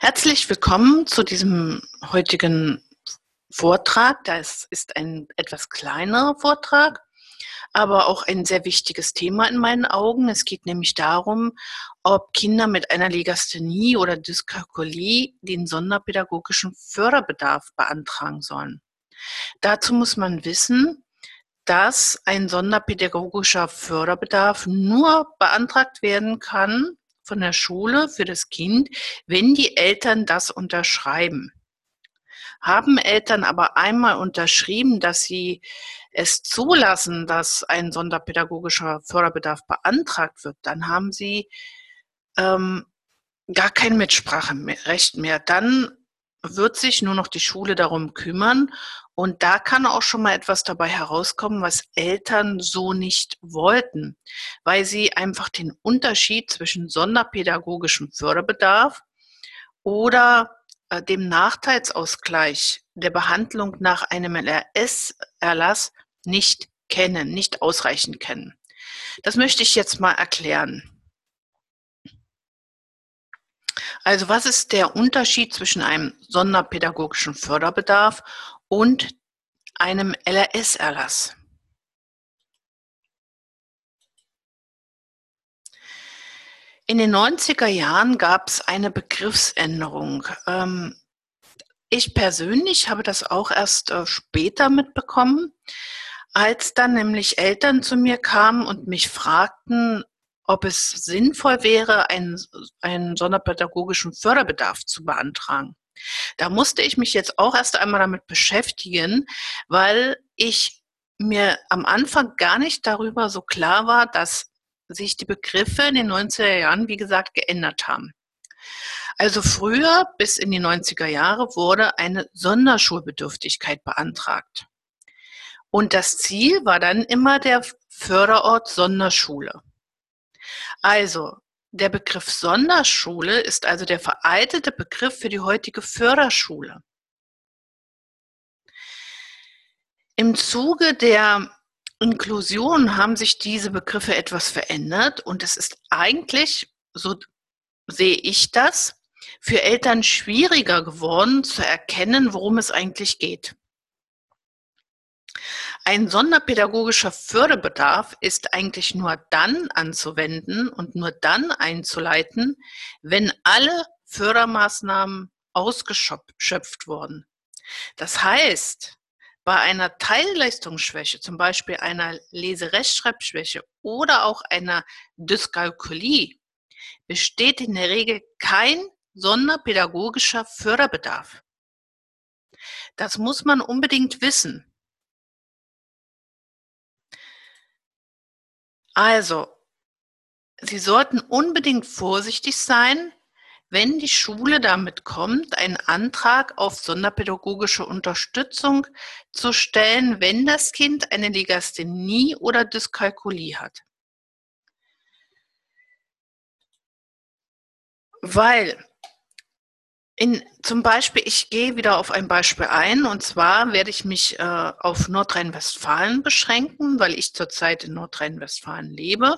Herzlich willkommen zu diesem heutigen Vortrag. Das ist ein etwas kleinerer Vortrag, aber auch ein sehr wichtiges Thema in meinen Augen. Es geht nämlich darum, ob Kinder mit einer Legasthenie oder Dyskalkulie den sonderpädagogischen Förderbedarf beantragen sollen. Dazu muss man wissen, dass ein sonderpädagogischer Förderbedarf nur beantragt werden kann von der Schule für das Kind, wenn die Eltern das unterschreiben. Haben Eltern aber einmal unterschrieben, dass sie es zulassen, dass ein sonderpädagogischer Förderbedarf beantragt wird, dann haben sie ähm, gar kein Mitspracherecht mehr. Dann wird sich nur noch die Schule darum kümmern und da kann auch schon mal etwas dabei herauskommen, was Eltern so nicht wollten, weil sie einfach den Unterschied zwischen sonderpädagogischem Förderbedarf oder äh, dem Nachteilsausgleich der Behandlung nach einem LRS-Erlass nicht kennen, nicht ausreichend kennen. Das möchte ich jetzt mal erklären. Also was ist der Unterschied zwischen einem sonderpädagogischen Förderbedarf und einem LRS-Erlass. In den 90er Jahren gab es eine Begriffsänderung. Ähm, ich persönlich habe das auch erst äh, später mitbekommen, als dann nämlich Eltern zu mir kamen und mich fragten, ob es sinnvoll wäre, einen, einen sonderpädagogischen Förderbedarf zu beantragen. Da musste ich mich jetzt auch erst einmal damit beschäftigen, weil ich mir am Anfang gar nicht darüber so klar war, dass sich die Begriffe in den 90er Jahren, wie gesagt, geändert haben. Also früher, bis in die 90er Jahre, wurde eine Sonderschulbedürftigkeit beantragt. Und das Ziel war dann immer der Förderort Sonderschule. Also der Begriff Sonderschule ist also der veraltete Begriff für die heutige Förderschule. Im Zuge der Inklusion haben sich diese Begriffe etwas verändert und es ist eigentlich, so sehe ich das, für Eltern schwieriger geworden zu erkennen, worum es eigentlich geht. Ein sonderpädagogischer Förderbedarf ist eigentlich nur dann anzuwenden und nur dann einzuleiten, wenn alle Fördermaßnahmen ausgeschöpft wurden. Das heißt, bei einer Teilleistungsschwäche, zum Beispiel einer Leserechtschreibschwäche oder auch einer Dyskalkulie, besteht in der Regel kein sonderpädagogischer Förderbedarf. Das muss man unbedingt wissen. Also, Sie sollten unbedingt vorsichtig sein, wenn die Schule damit kommt, einen Antrag auf sonderpädagogische Unterstützung zu stellen, wenn das Kind eine Legasthenie oder Dyskalkulie hat. Weil in, zum Beispiel, ich gehe wieder auf ein Beispiel ein, und zwar werde ich mich äh, auf Nordrhein-Westfalen beschränken, weil ich zurzeit in Nordrhein-Westfalen lebe.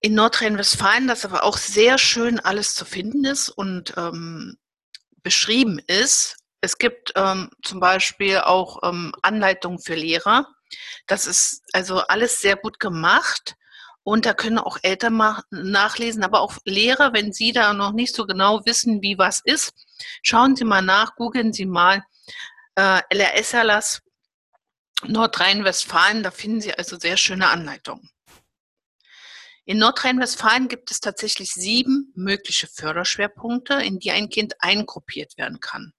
In Nordrhein-Westfalen, das aber auch sehr schön alles zu finden ist und ähm, beschrieben ist. Es gibt ähm, zum Beispiel auch ähm, Anleitungen für Lehrer. Das ist also alles sehr gut gemacht. Und da können auch Eltern nachlesen, aber auch Lehrer, wenn Sie da noch nicht so genau wissen, wie was ist, schauen Sie mal nach, googeln Sie mal äh, LRS-Erlass Nordrhein-Westfalen, da finden Sie also sehr schöne Anleitungen. In Nordrhein-Westfalen gibt es tatsächlich sieben mögliche Förderschwerpunkte, in die ein Kind eingruppiert werden kann.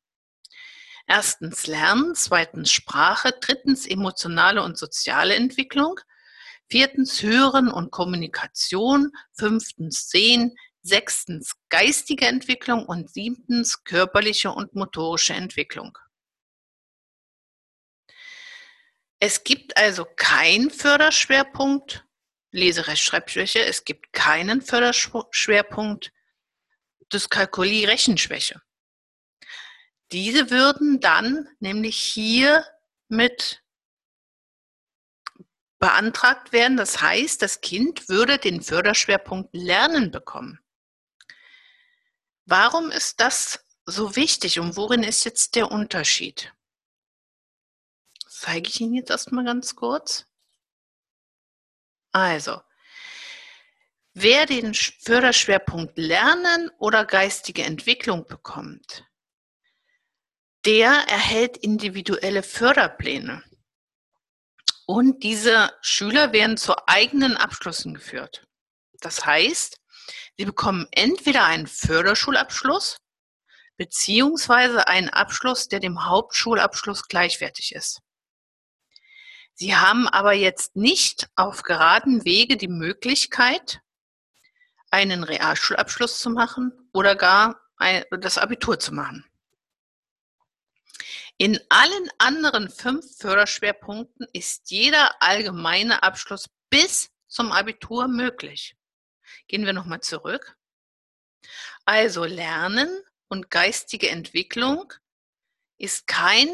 Erstens Lernen, zweitens Sprache, drittens emotionale und soziale Entwicklung, Viertens Hören und Kommunikation. Fünftens Sehen. Sechstens geistige Entwicklung und siebtens körperliche und motorische Entwicklung. Es gibt also keinen Förderschwerpunkt Leserechtschreibschwäche. Es gibt keinen Förderschwerpunkt Dyskalkulie-Rechenschwäche. Diese würden dann nämlich hier mit beantragt werden. Das heißt, das Kind würde den Förderschwerpunkt Lernen bekommen. Warum ist das so wichtig und worin ist jetzt der Unterschied? zeige ich Ihnen jetzt erstmal ganz kurz. Also, wer den Förderschwerpunkt Lernen oder geistige Entwicklung bekommt, der erhält individuelle Förderpläne. Und diese Schüler werden zu eigenen Abschlüssen geführt. Das heißt, sie bekommen entweder einen Förderschulabschluss beziehungsweise einen Abschluss, der dem Hauptschulabschluss gleichwertig ist. Sie haben aber jetzt nicht auf geraden Wege die Möglichkeit, einen Realschulabschluss zu machen oder gar das Abitur zu machen. In allen anderen fünf Förderschwerpunkten ist jeder allgemeine Abschluss bis zum Abitur möglich. Gehen wir nochmal zurück. Also Lernen und geistige Entwicklung ist kein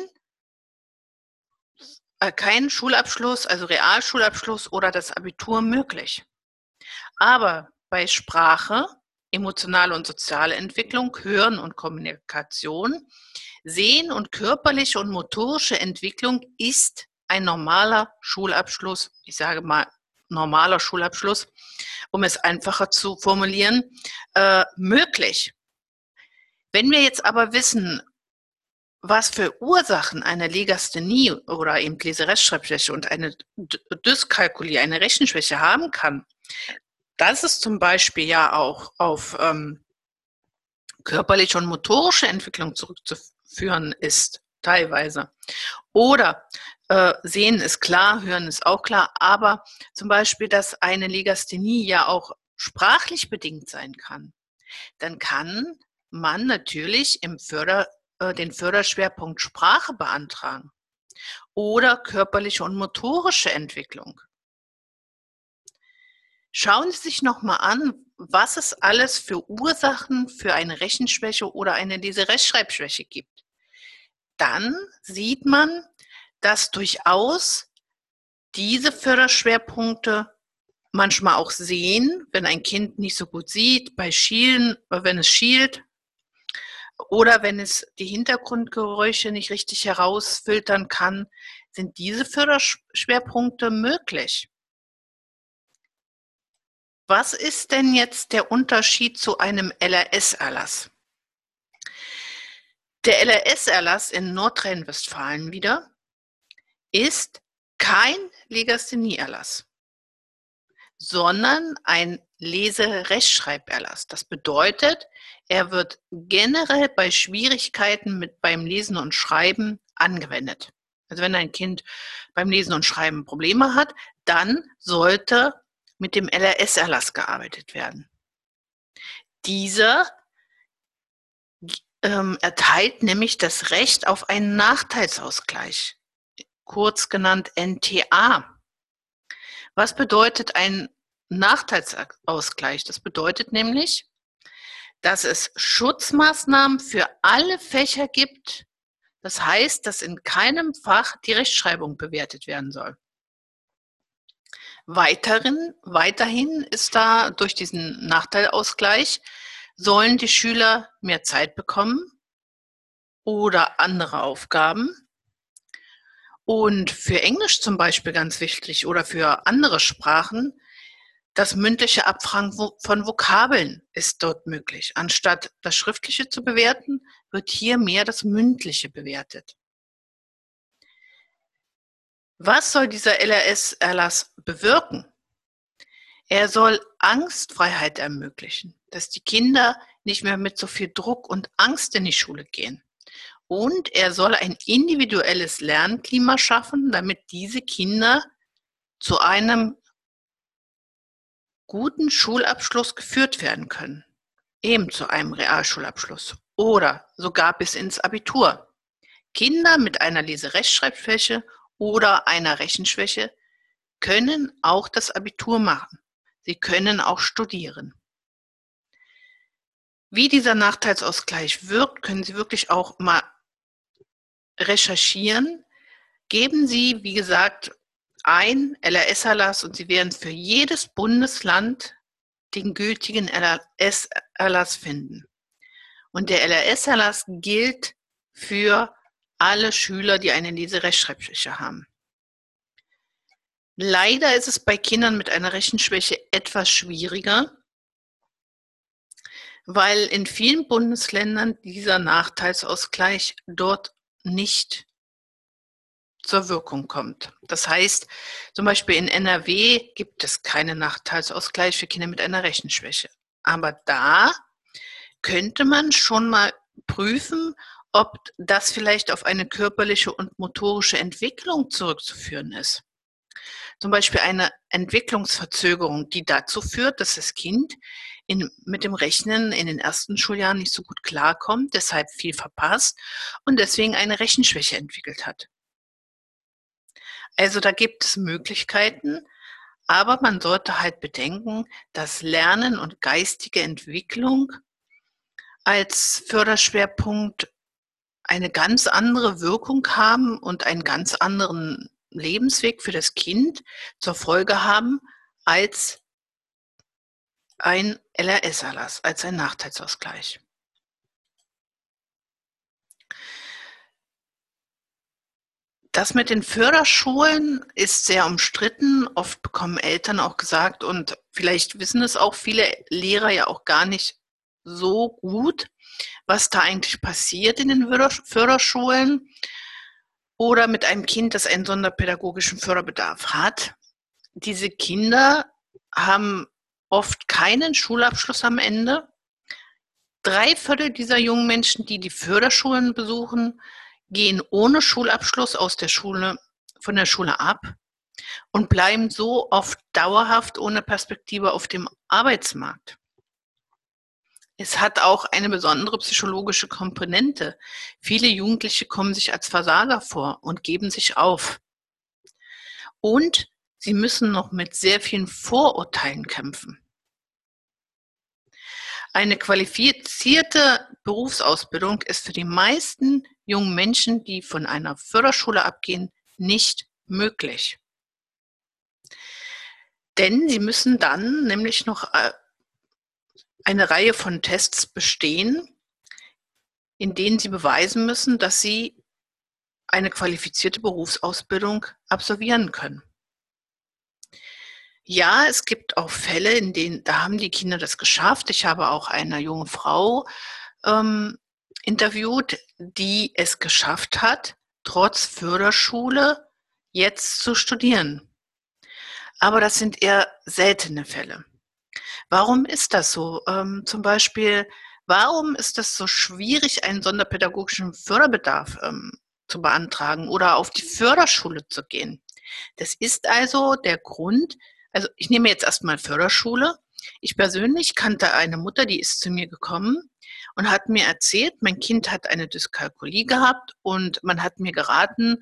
äh, kein Schulabschluss, also Realschulabschluss oder das Abitur möglich. Aber bei Sprache, emotionale und soziale Entwicklung, Hören und Kommunikation, Sehen und körperliche und motorische Entwicklung ist ein normaler Schulabschluss, ich sage mal normaler Schulabschluss, um es einfacher zu formulieren, äh, möglich. Wenn wir jetzt aber wissen, was für Ursachen eine Legasthenie oder eben Leserechtschreibschwäche und eine Dyskalkulie, eine Rechenschwäche haben kann, das ist zum Beispiel ja auch auf ähm, körperliche und motorische Entwicklung zurückzuführen ist, teilweise. Oder äh, sehen ist klar, hören ist auch klar, aber zum Beispiel, dass eine Legasthenie ja auch sprachlich bedingt sein kann, dann kann man natürlich im Förder äh, den Förderschwerpunkt Sprache beantragen oder körperliche und motorische Entwicklung. Schauen Sie sich nochmal an, was es alles für Ursachen für eine Rechenschwäche oder eine Leserechtschreibschwäche gibt. Dann sieht man, dass durchaus diese Förderschwerpunkte manchmal auch sehen, wenn ein Kind nicht so gut sieht, bei Schielen, wenn es schielt, oder wenn es die Hintergrundgeräusche nicht richtig herausfiltern kann, sind diese Förderschwerpunkte möglich. Was ist denn jetzt der Unterschied zu einem LRS-Erlass? Der LRS-Erlass in Nordrhein-Westfalen wieder ist kein Legasthenie-Erlass, sondern ein Leserechtschreiberlass. Das bedeutet, er wird generell bei Schwierigkeiten mit beim Lesen und Schreiben angewendet. Also wenn ein Kind beim Lesen und Schreiben Probleme hat, dann sollte mit dem LRS-Erlass gearbeitet werden. Dieser ähm, erteilt nämlich das Recht auf einen Nachteilsausgleich, kurz genannt NTA. Was bedeutet ein Nachteilsausgleich? Das bedeutet nämlich, dass es Schutzmaßnahmen für alle Fächer gibt. Das heißt, dass in keinem Fach die Rechtschreibung bewertet werden soll. Weiterin, weiterhin ist da durch diesen Nachteilausgleich, sollen die Schüler mehr Zeit bekommen oder andere Aufgaben. Und für Englisch zum Beispiel ganz wichtig oder für andere Sprachen das mündliche Abfragen von Vokabeln ist dort möglich. Anstatt das Schriftliche zu bewerten, wird hier mehr das Mündliche bewertet. Was soll dieser LRS-Erlass bewirken? Er soll Angstfreiheit ermöglichen, dass die Kinder nicht mehr mit so viel Druck und Angst in die Schule gehen. Und er soll ein individuelles Lernklima schaffen, damit diese Kinder zu einem guten Schulabschluss geführt werden können, eben zu einem Realschulabschluss oder sogar bis ins Abitur. Kinder mit einer Leserechtschreibschwäche oder einer Rechenschwäche können auch das Abitur machen. Sie können auch studieren. Wie dieser Nachteilsausgleich wirkt, können Sie wirklich auch mal recherchieren. Geben Sie, wie gesagt, ein LRS-Erlass und Sie werden für jedes Bundesland den gültigen LRS-Erlass finden. Und der LRS-Erlass gilt für alle Schüler, die eine Leserechtschreibschwäche haben. Leider ist es bei Kindern mit einer Rechenschwäche etwas schwieriger, weil in vielen Bundesländern dieser Nachteilsausgleich dort nicht zur Wirkung kommt. Das heißt, zum Beispiel in NRW gibt es keinen Nachteilsausgleich für Kinder mit einer Rechenschwäche. Aber da könnte man schon mal prüfen, ob das vielleicht auf eine körperliche und motorische Entwicklung zurückzuführen ist. Zum Beispiel eine Entwicklungsverzögerung, die dazu führt, dass das Kind in, mit dem Rechnen in den ersten Schuljahren nicht so gut klarkommt, deshalb viel verpasst und deswegen eine Rechenschwäche entwickelt hat. Also da gibt es Möglichkeiten, aber man sollte halt bedenken, dass Lernen und geistige Entwicklung als Förderschwerpunkt eine ganz andere Wirkung haben und einen ganz anderen Lebensweg für das Kind zur Folge haben als ein LRS-Erlass, als ein Nachteilsausgleich. Das mit den Förderschulen ist sehr umstritten. Oft bekommen Eltern auch gesagt, und vielleicht wissen es auch viele Lehrer ja auch gar nicht so gut, was da eigentlich passiert in den Förderschulen oder mit einem Kind, das einen sonderpädagogischen Förderbedarf hat. Diese Kinder haben oft keinen Schulabschluss am Ende. Drei Viertel dieser jungen Menschen, die die Förderschulen besuchen, gehen ohne Schulabschluss aus der Schule, von der Schule ab und bleiben so oft dauerhaft ohne Perspektive auf dem Arbeitsmarkt. Es hat auch eine besondere psychologische Komponente. Viele Jugendliche kommen sich als Versager vor und geben sich auf. Und sie müssen noch mit sehr vielen Vorurteilen kämpfen. Eine qualifizierte Berufsausbildung ist für die meisten jungen Menschen, die von einer Förderschule abgehen, nicht möglich. Denn sie müssen dann nämlich noch äh, eine Reihe von Tests bestehen, in denen sie beweisen müssen, dass sie eine qualifizierte Berufsausbildung absolvieren können. Ja, es gibt auch Fälle, in denen da haben die Kinder das geschafft. Ich habe auch eine junge Frau ähm, interviewt, die es geschafft hat, trotz Förderschule jetzt zu studieren. Aber das sind eher seltene Fälle. Warum ist das so? Ähm, zum Beispiel, warum ist es so schwierig, einen sonderpädagogischen Förderbedarf ähm, zu beantragen oder auf die Förderschule zu gehen? Das ist also der Grund, also ich nehme jetzt erstmal Förderschule. Ich persönlich kannte eine Mutter, die ist zu mir gekommen und hat mir erzählt, mein Kind hat eine Dyskalkulie gehabt und man hat mir geraten,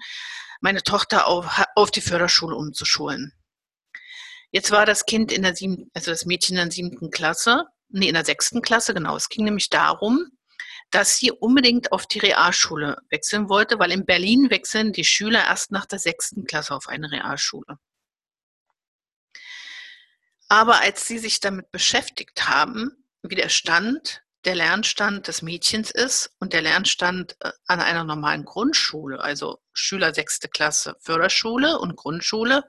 meine Tochter auf, auf die Förderschule umzuschulen. Jetzt war das Kind in der siebten, also das Mädchen in der siebten Klasse, nee, in der sechsten Klasse, genau. Es ging nämlich darum, dass sie unbedingt auf die Realschule wechseln wollte, weil in Berlin wechseln die Schüler erst nach der sechsten Klasse auf eine Realschule. Aber als sie sich damit beschäftigt haben, wie der Stand der Lernstand des Mädchens ist und der Lernstand äh, an einer normalen Grundschule, also Schüler sechste Klasse Förderschule und Grundschule,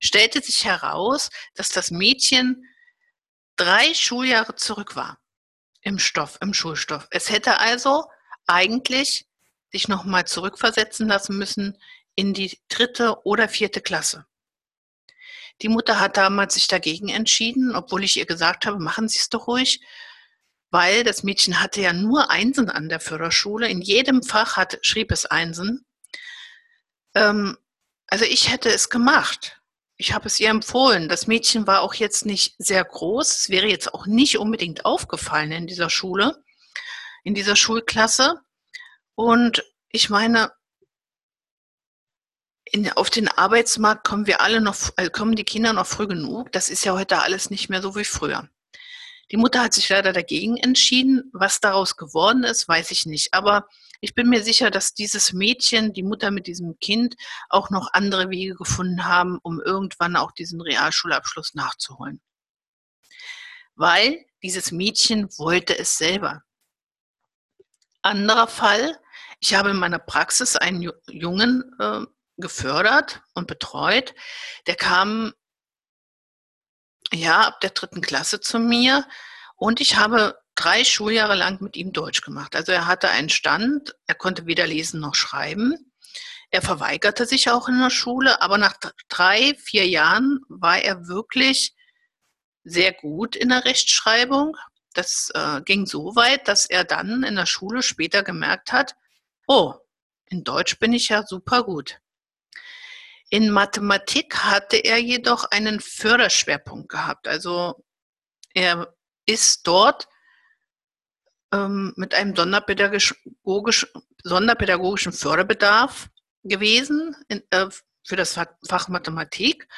stellte sich heraus, dass das Mädchen drei Schuljahre zurück war im Stoff, im Schulstoff. Es hätte also eigentlich sich nochmal zurückversetzen lassen müssen in die dritte oder vierte Klasse. Die Mutter hat damals sich dagegen entschieden, obwohl ich ihr gesagt habe, machen Sie es doch ruhig weil das Mädchen hatte ja nur Einsen an der Förderschule. In jedem Fach hat, schrieb es Einsen. Ähm, also ich hätte es gemacht. Ich habe es ihr empfohlen. Das Mädchen war auch jetzt nicht sehr groß. Es wäre jetzt auch nicht unbedingt aufgefallen in dieser Schule, in dieser Schulklasse. Und ich meine, in, auf den Arbeitsmarkt kommen wir alle noch, also kommen die Kinder noch früh genug. Das ist ja heute alles nicht mehr so wie früher. Die Mutter hat sich leider dagegen entschieden. Was daraus geworden ist, weiß ich nicht. Aber ich bin mir sicher, dass dieses Mädchen, die Mutter mit diesem Kind, auch noch andere Wege gefunden haben, um irgendwann auch diesen Realschulabschluss nachzuholen. Weil dieses Mädchen wollte es selber. Anderer Fall, ich habe in meiner Praxis einen Jungen äh, gefördert und betreut. Der kam ja ab der dritten Klasse zu mir und ich habe drei Schuljahre lang mit ihm Deutsch gemacht. Also er hatte einen Stand, er konnte weder lesen noch schreiben. Er verweigerte sich auch in der Schule, aber nach drei, vier Jahren war er wirklich sehr gut in der Rechtschreibung. Das äh, ging so weit, dass er dann in der Schule später gemerkt hat, oh, in Deutsch bin ich ja super gut. In Mathematik hatte er jedoch einen Förderschwerpunkt gehabt. Also er ist dort ähm, mit einem sonderpädagogisch, sonderpädagogischen Förderbedarf gewesen in, äh, für das Fach Mathematik.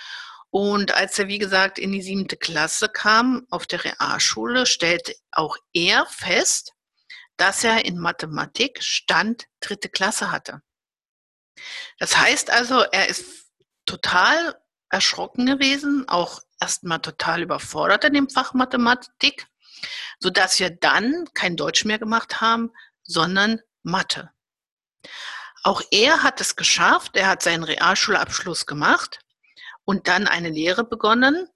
Und als er, wie gesagt, in die siebte Klasse kam auf der Realschule, stellte auch er fest, dass er in Mathematik Stand dritte Klasse hatte. Das heißt also, er ist total erschrocken gewesen, auch erstmal total überfordert in dem Fach Mathematik, sodass wir dann kein Deutsch mehr gemacht haben, sondern Mathe. Auch er hat es geschafft, er hat seinen Realschulabschluss gemacht und dann eine Lehre begonnen.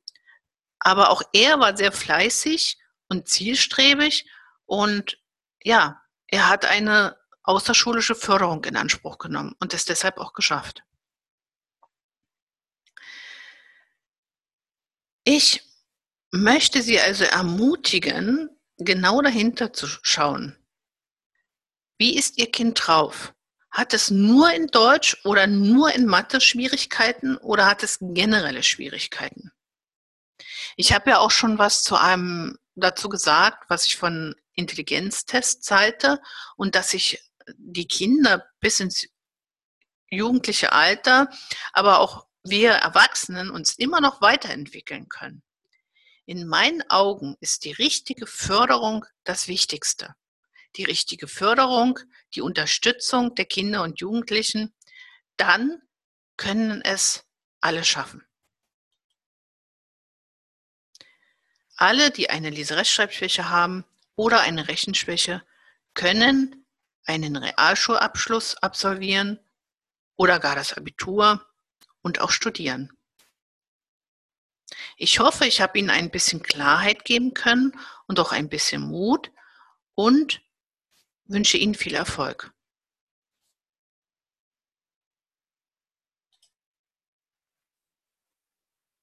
Aber auch er war sehr fleißig und zielstrebig und ja, er hat eine außerschulische Förderung in Anspruch genommen und es deshalb auch geschafft. Ich möchte Sie also ermutigen, genau dahinter zu schauen. Wie ist Ihr Kind drauf? Hat es nur in Deutsch oder nur in Mathe Schwierigkeiten oder hat es generelle Schwierigkeiten? Ich habe ja auch schon was zu einem dazu gesagt, was ich von Intelligenztests halte und dass sich die Kinder bis ins jugendliche Alter, aber auch wir Erwachsenen uns immer noch weiterentwickeln können. In meinen Augen ist die richtige Förderung das Wichtigste. Die richtige Förderung, die Unterstützung der Kinder und Jugendlichen, dann können es alle schaffen. Alle, die eine Leserechtschreibschwäche haben oder eine Rechenschwäche, können einen Realschulabschluss absolvieren oder gar das Abitur und auch studieren. Ich hoffe, ich habe Ihnen ein bisschen Klarheit geben können und auch ein bisschen Mut und wünsche Ihnen viel Erfolg.